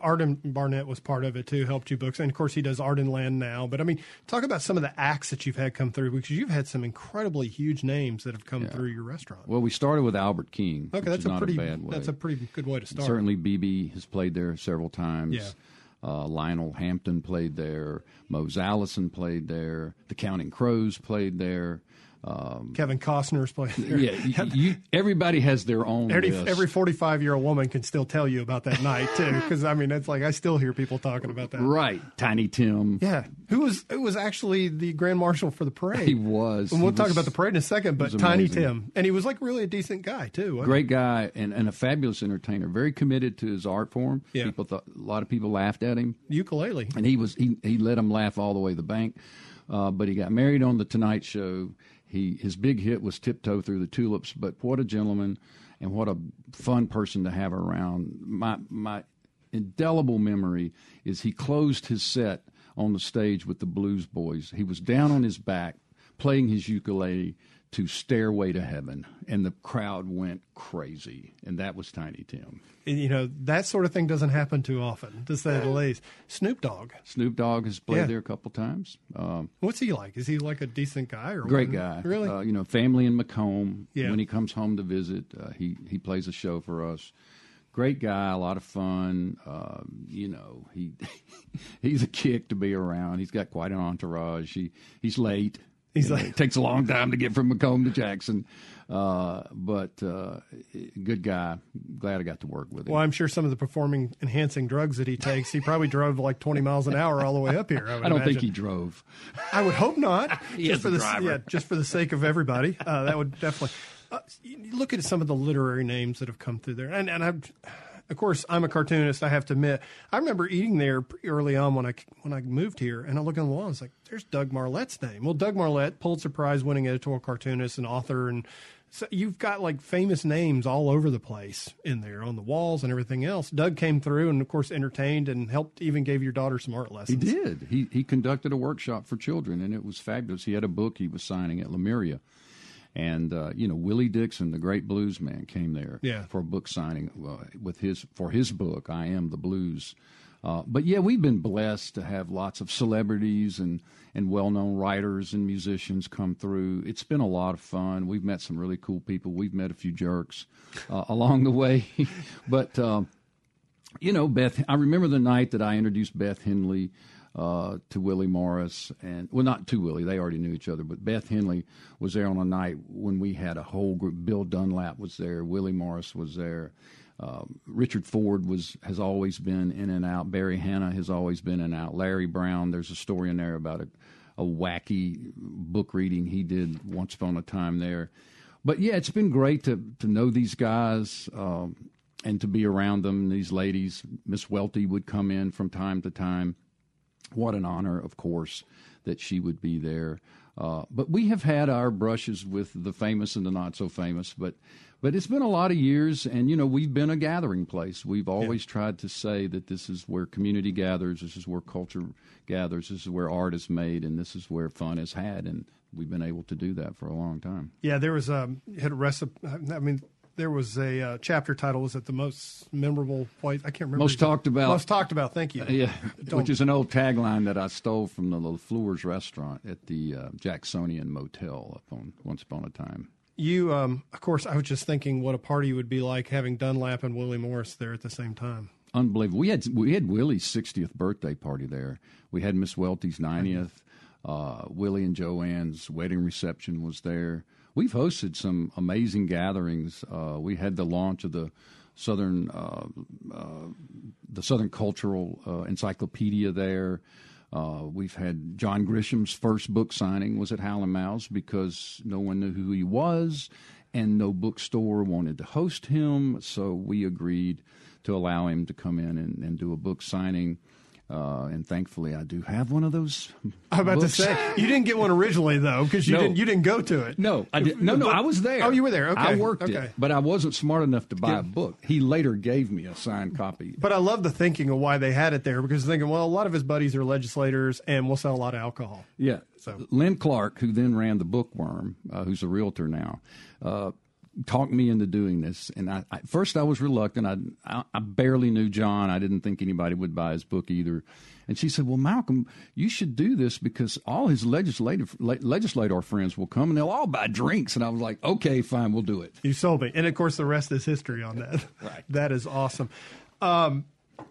Arden Barnett was part of it too, helped you books. And of course, he does Ardenland now. But I mean, talk about some of the acts that you've had come through because you've had some incredibly huge names that have come through your restaurant. Well, we started with Albert King. okay, that's a pretty a bad way. that's a pretty good way to start. Certainly, BB has played there several times. Yeah. Uh, Lionel Hampton played there. Mose Allison played there. The Counting Crows played there. Um, Kevin Costner's playing there. yeah, you, everybody has their own Every, list. every 45 year old woman can still tell you about that night too, because I mean, it's like I still hear people talking about that. right, Tiny Tim. Yeah, who was who was actually the grand marshal for the parade? He was. And we'll talk was- about the parade in a second. But Tiny. Tim, and he was like really a decent guy too. Great guy and, and a fabulous entertainer. Very committed to his art form. Yeah. People thought a lot of people laughed at him. ukulele. and he was he he let him laugh all the way to the bank. Uh, but he got married on the Tonight Show. He his big hit was Tiptoe Through the Tulips. But what a gentleman, and what a fun person to have around. My my indelible memory is he closed his set on the stage with the Blues Boys. He was down on his back playing his ukulele to Stairway to Heaven, and the crowd went crazy. And that was Tiny Tim. You know that sort of thing doesn't happen too often, to say the least. Snoop Dogg, Snoop Dogg has played Yeah. there a couple times. Um, what's he like? Is he like a decent guy or Great what? guy. Really? Uh, you know, family in McComb. Yeah. When he comes home to visit, uh, he he plays a show for us. Great guy, a lot of fun. Um, you know, he he's a kick to be around. He's got quite an entourage. He he's late. He's like- it takes a long time to get from McComb to Jackson, uh, but uh, good guy. Glad I got to work with him. well, I'm sure some of the performing enhancing drugs that he takes, he probably drove like 20 miles an hour all the way up here. I, I don't imagine. think he drove. I would hope not. Just for the driver. yeah, just for the sake of everybody. Uh, that would definitely. Uh, look at some of the literary names that have come through there, and and I, of course, I'm a cartoonist. I have to admit, I remember eating there pretty early on when I when I moved here, and I look on the wall, and it's like, there's Doug Marlette's name. Well, Doug Marlette, Pulitzer Prize winning editorial cartoonist and author, and so you've got like famous names all over the place in there on the walls and everything else. Doug came through and of course entertained and helped, even gave your daughter some art lessons. He did. He he conducted a workshop for children, and it was fabulous. He had a book he was signing at Lemuria, and uh, you know Willie Dixon, the great blues man, came there Yeah. for a book signing uh, with his for his book. I am the blues. Uh, but yeah, we've been blessed to have lots of celebrities and, and well known writers and musicians come through. It's been a lot of fun. We've met some really cool people. We've met a few jerks uh, along the way, but. Um, you know, Beth, I remember the night that I introduced Beth Henley uh, to Willie Morris, and well, not to Willie, they already knew each other, but Beth Henley was there on a night when we had a whole group. Bill Dunlap was there, Willie Morris was there. Um, Richard Ford was has always been in and out. Barry Hannah has always been in and out. Larry Brown, there's a story in there about a, a wacky book reading he did once upon a time there. But yeah, it's been great to to know these guys. Um, and to be around them, these ladies. Miss Welty would come in from time to time. What an honor, of course, that she would be there. Uh, but we have had our brushes with the famous and the not so famous. But but it's been a lot of years, and you know we've been a gathering place. We've always tried to say that this is where community gathers, this is where culture gathers, this is where art is made, and this is where fun is had. And we've been able to do that for a long time. Yeah, there was um, had a recipe. I mean, there was a uh, chapter title. Was it the most memorable place? I can't remember. Most talked about. Most talked about. Thank you. Yeah, Don't- which is an old tagline that I stole from the little Fleurs restaurant at the uh, Jacksonian Motel up on Once Upon a Time. You, um, of course, I was just thinking what a party would be like having Dunlap and Willie Morris there at the same time. Unbelievable. We had we had Willie's 60th birthday party there. We had Miss Welty's 90th. Uh, Willie and Joanne's wedding reception was there. We've hosted some amazing gatherings. Uh, we had the launch of the Southern uh, uh, the Southern Cultural uh, Encyclopedia there. Uh, we've had John Grisham's first book signing was at Hal and Mal's because no one knew who he was, and no bookstore wanted to host him. So we agreed to allow him to come in and, and do a book signing. Uh, and thankfully, I do have one of those. I'm about books. to say you didn't get one originally though because you No. didn't you didn't go to it. No, I did. No, no, I was there. Oh, you were there. Okay, I worked okay. it, but I wasn't smart enough to buy a book. He later gave me a signed copy. But I love the thinking of why they had it there because thinking, well, a lot of his buddies are legislators and we'll sell a lot of alcohol. Yeah. So- Lynn Clark, who then ran the Bookworm, uh, who's a realtor now, uh, talked me into doing this. And I, I, first, I was reluctant. I, I, I barely knew John. I didn't think anybody would buy his book either. And she said, "Well, Malcolm, you should do this because all his legislative le- legislator friends will come and they'll all buy drinks." And I was like, "Okay, fine, we'll do it." You sold me, and of course, the rest is history on that. Right. That is awesome. Um,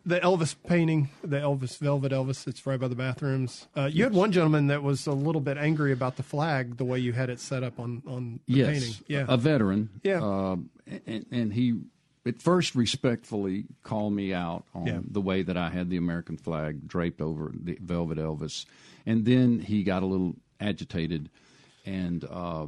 the Elvis painting, the Elvis Velvet Elvis, it's right by the bathrooms. Uh, you had one gentleman that was a little bit angry about the flag, the way you had it set up on on the yes, painting. Yeah, a veteran. Yeah. uh, and, and he at first respectfully called me out on Yeah. the way that I had the American flag draped over the Velvet Elvis, and then he got a little agitated and uh,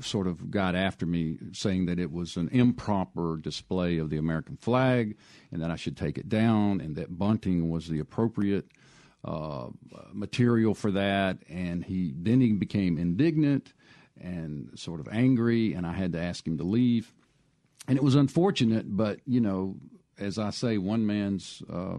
sort of got after me, saying that it was an improper display of the American flag, and that I should take it down, and that bunting was the appropriate uh, material for that. And he then he became indignant and sort of angry, and I had to ask him to leave. And it was unfortunate, but you know, as I say, one man's uh,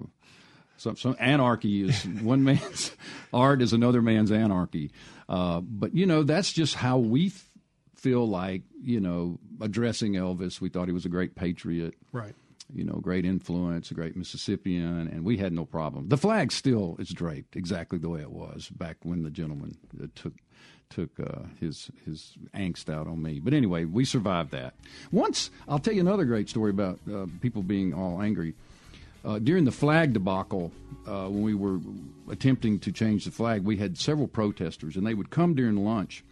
some, some anarchy is one man's art is another man's anarchy. Uh, but you know, that's just how we f- feel like you know addressing Elvis. We thought he was a great patriot right. you know, great influence, a great Mississippian, and we had no problem. The flag still is draped exactly the way it was back when the gentleman uh, took took uh, his his angst out on me. But anyway, we survived that. Once I'll tell you another great story about uh, people being all angry. Uh, during the flag debacle, uh, when we were attempting to change the flag, we had several protesters, and they would come during lunch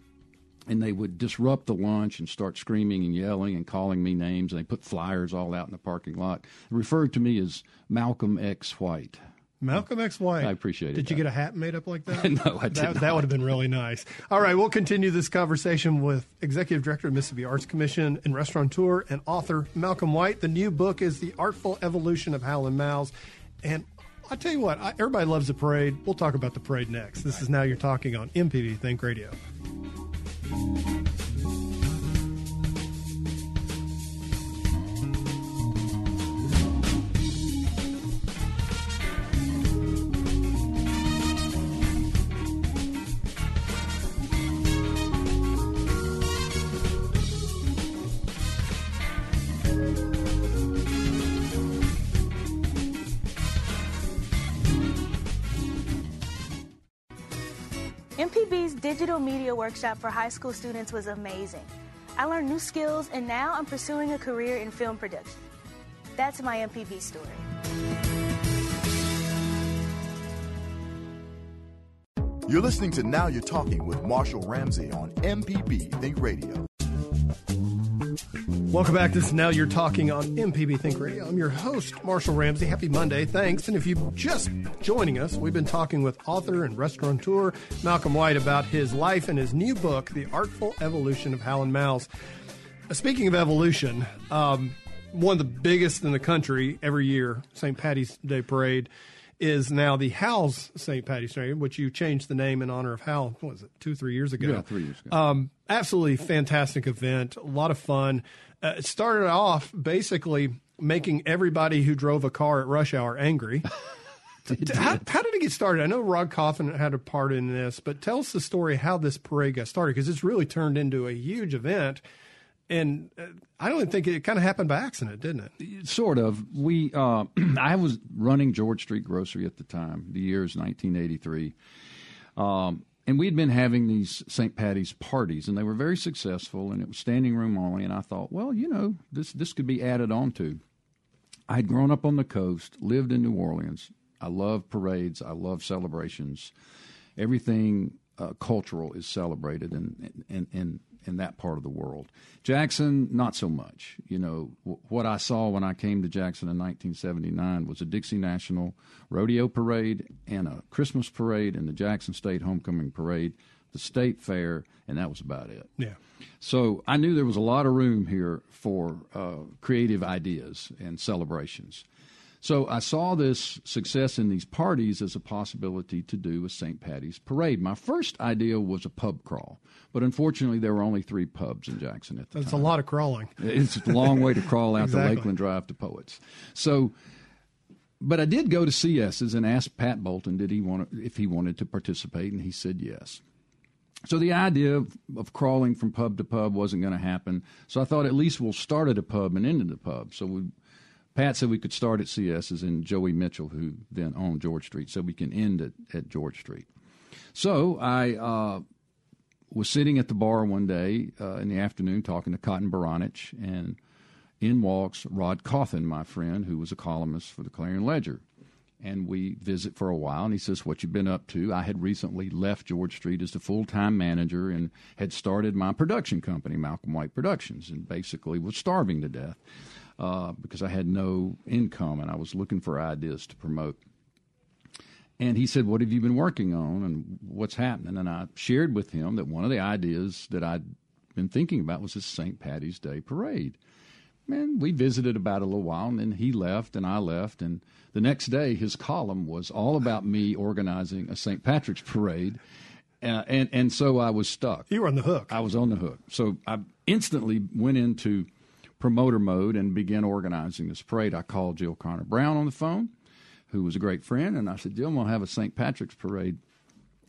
and they would disrupt the lunch and start screaming and yelling and calling me names. And they put flyers all out in the parking lot, referred to me as Malcolm X White. Malcolm X White. I appreciate it, Did you get a hat made up like that? No, I did that, not. that would have been really nice. All right, we'll continue this conversation with Executive Director of Mississippi Arts Commission and restaurateur and author Malcolm White. The new book is The Artful Evolution of Hal and Mal's. And I'll tell you what, I, everybody loves the parade. We'll talk about the parade next. This is Now You're Talking on MPB Think Radio. Digital media workshop for high school students was amazing. I learned new skills, and now I'm pursuing a career in film production. That's my MPB story. You're listening to Now You're Talking with Marshall Ramsey on MPB Think Radio. Welcome back. This is Now You're Talking on MPB Think Radio. I'm your host, Marshall Ramsey. Happy Monday. Thanks. And if you're just joining us, we've been talking with author and restaurateur Malcolm White about his life and his new book, The Artful Evolution of Hal and Mal's. Uh, Speaking of evolution, um, one of the biggest in the country every year, St. Patty's Day Parade, is now the Hal's St. Patty's Day, which you changed the name in honor of Hal, what was it, two, three years ago? Yeah, three years ago. Um, absolutely fantastic event, a lot of fun. Uh, it started off basically making everybody who drove a car at rush hour angry. how, how did it get started? I know Rod Cawthon had a part in this, but tell us the story how this parade got started because it's really turned into a huge event. And uh, I don't think it kind of happened by accident, didn't it? Sort of. We, uh, I was running George Street Grocery at the time. The year is 1983, um, and we'd been having these St. Patty's parties, and they were very successful, and it was standing room only. And I thought, well, you know, this this could be added on to. I had grown up on the coast, lived in New Orleans. I love parades. I love celebrations. Everything uh, cultural is celebrated in, in, in, in that part of the world. Jackson, not so much. You know, w- what I saw when I came to Jackson in 1979 was a Dixie National Rodeo Parade and a Christmas parade and the Jackson State Homecoming Parade, the State Fair, and that was about it. Yeah. So I knew there was a lot of room here for uh, creative ideas and celebrations. So I saw this success in these parties as a possibility to do a St. Patty's parade. My first idea was a pub crawl, but unfortunately there were only three pubs in Jackson at the That's time. a lot of crawling. It's a long way to crawl out Exactly. to Lakeland Drive to Poets. So, but I did go to CS's and ask Pat Bolton did he want to, if he wanted to participate, and he said yes. So the idea of, of crawling from pub to pub wasn't going to happen. So I thought at least we'll start at a pub and end at a pub. So we, Pat said we could start at CS's, and Joey Mitchell, who then owned George Street, so we can end at, at George Street. So I uh, was sitting at the bar one day uh, in the afternoon talking to Cotton Baranich, and in walks Rod Cawthon, my friend, who was a columnist for the Clarion Ledger. And we visit for a while, and he says, What you been up to? I had recently left George Street as the full time manager and had started my production company, Malcolm White Productions, and basically was starving to death uh, because I had no income and I was looking for ideas to promote. And he said, What have you been working on and what's happening? And I shared with him that one of the ideas that I'd been thinking about was this St. Patty's Day parade. Man, we visited about a little while, and then he left, and I left. And the next day, his column was all about me organizing a St. Patrick's parade. Uh, and, and so I was stuck. You were on the hook. I was on the hook. So I instantly went into promoter mode and began organizing this parade. I called Jill Conner Browne on the phone, who was a great friend, and I said, Jill, I'm going to have a St. Patrick's parade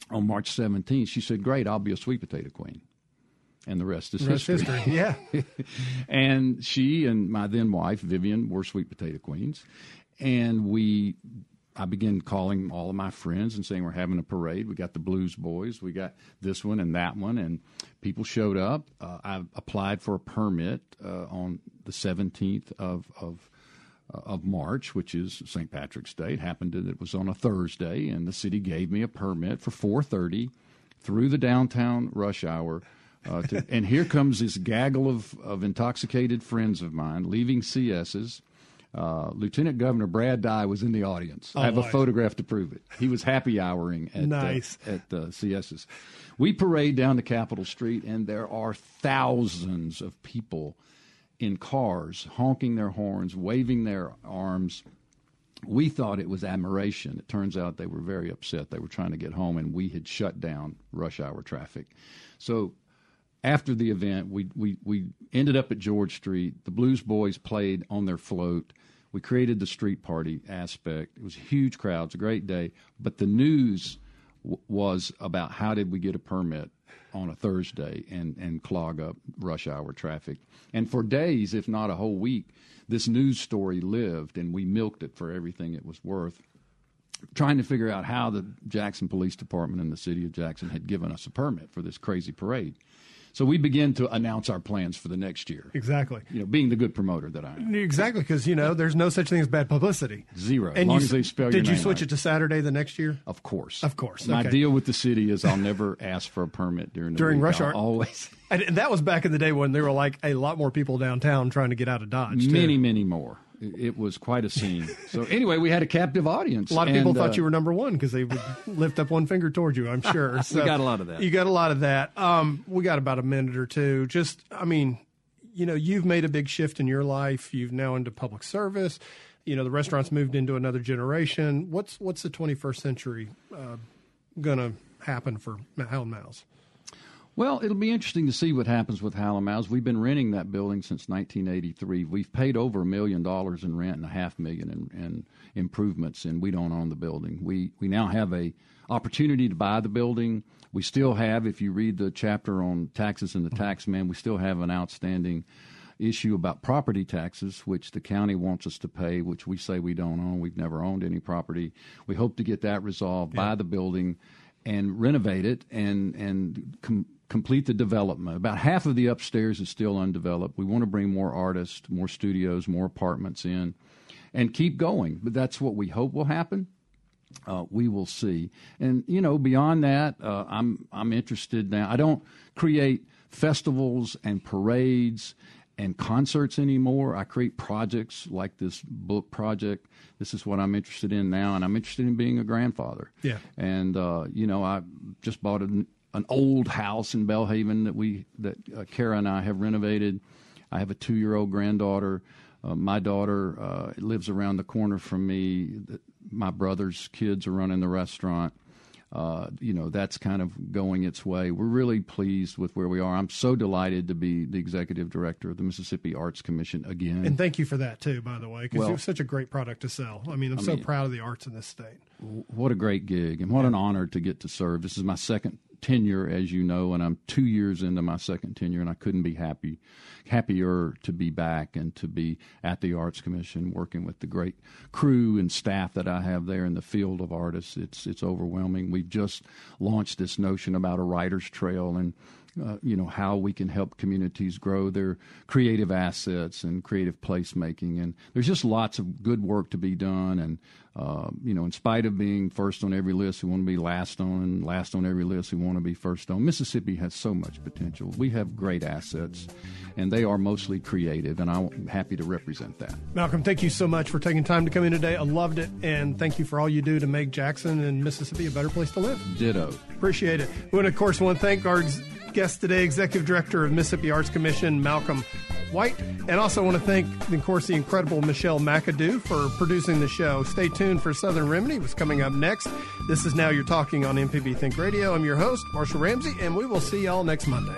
on March 17th. She said, Great, I'll be a sweet potato queen. And the rest is The rest history. history. Yeah. and she and my then wife, Vivian, were sweet potato queens. And we I began calling all of my friends and saying we're having a parade. We got the Blues Boys, we got this one and that one, and people showed up. Uh, I applied for a permit uh, on the 17th of of uh, of March, which is St. Patrick's Day. It happened that it was on a Thursday, and the city gave me a permit for 4:30 through the downtown rush hour. Uh, to, and here comes this gaggle of, of intoxicated friends of mine leaving CS's. Uh, Lieutenant Governor Brad Dye was in the audience. Oh, I have a photograph to prove it. He was happy houring at Nice. uh, at uh, CS's. We parade down to Capitol Street, and there are thousands of people in cars honking their horns, waving their arms. We thought it was admiration. It turns out they were very upset. They were trying to get home, and we had shut down rush hour traffic. So after the event, we, we, we ended up at George Street. The Blues Boys played on their float. We created the street party aspect. It was huge crowds, a great day. But the news w- was about how did we get a permit on a Thursday and, and clog up rush hour traffic. And for days, if not a whole week, this news story lived, and we milked it for everything it was worth trying to figure out how the Jackson Police Department and the city of Jackson had given us a permit for this crazy parade. So we begin to announce our plans for the next year. Exactly. You know, being the good promoter that I am. Exactly, because you know there's no such thing as bad publicity. Zero. as And long you, as they spell your did you name switch right. it to Saturday the next year? Of course. Of course. My okay. deal with the city is I'll never ask for a permit during the During week. rush I'll hour? Always. And that was back in the day when there were like a lot more people downtown trying to get out of Dodge. too. Many, many more. It, was quite a scene. so anyway, we had a captive audience. A lot of people thought uh, you were number one because they would lift up one finger towards you. I'm sure. So got a lot of that. You got a lot of that. Um, we got about a minute or two. Just, I mean, you know, you've made a big shift in your life. You've now into public service. You know, the restaurant's moved into another generation. What's what's the 21st century uh, gonna happen for Hal and Mal's? Well, it'll be interesting to see what happens with Hallam We've been renting that building since 1983. We've paid over a million dollars in rent and a half million in, in improvements, and we don't own the building. We we now have a opportunity to buy the building. We still have, if you read the chapter on taxes and the mm-hmm. tax man, we still have an outstanding issue about property taxes, which the county wants us to pay, which we say we don't own. We've never owned any property. We hope to get that resolved, yeah. buy the building, and renovate it and and com- complete the development. About half of the upstairs is still undeveloped. We want to bring more artists, more studios, more apartments in, and keep going. But that's what we hope will happen. Uh, we will see. And you know, beyond that, uh, I'm I'm interested now. I don't create festivals and parades and concerts anymore. I create projects like this book project. This is what I'm interested in now, and I'm interested in being a grandfather. Yeah. And uh, you know, I just bought an, an old house in Belhaven that we that uh, Kara and I have renovated. I have a two year old granddaughter. Uh, my daughter uh, lives around the corner from me. My brother's kids are running the restaurant uh, you know, that's kind of going its way. We're really pleased with where we are. I'm so delighted to be the executive director of the Mississippi Arts Commission again. And thank you for that too, by the way, because well, was such a great product to sell. I mean, I'm I so mean, proud of the arts in this state. What a great gig, and what yeah. an honor to get to serve. This is my second tenure, as you know, and I'm two years into my second tenure, and I couldn't be happy, happier to be back and to be at the Arts Commission, working with the great crew and staff that I have there in the field of artists. It's it's overwhelming. We've just launched this notion about a writer's trail, and uh, you know how we can help communities grow their creative assets and creative placemaking and there's just lots of good work to be done and uh, you know in spite of being first on every list we want to be last on and last on every list we want to be first on mississippi has so much potential. We have great assets and they are mostly creative and i'm happy to represent that. Malcolm thank you so much for taking time to come in today. I loved it and thank you for all you do to make jackson and mississippi a better place to live. Ditto. Appreciate it. We of course want to thank our guest today, Executive Director of Mississippi Arts Commission, Malcolm White. And also want to thank, of course, the incredible Michelle McAdoo for producing the show. Stay tuned for Southern Remedy, what's coming up next. This is Now You're Talking on MPB Think Radio. I'm your host, Marshall Ramsey, and we will see y'all next Monday.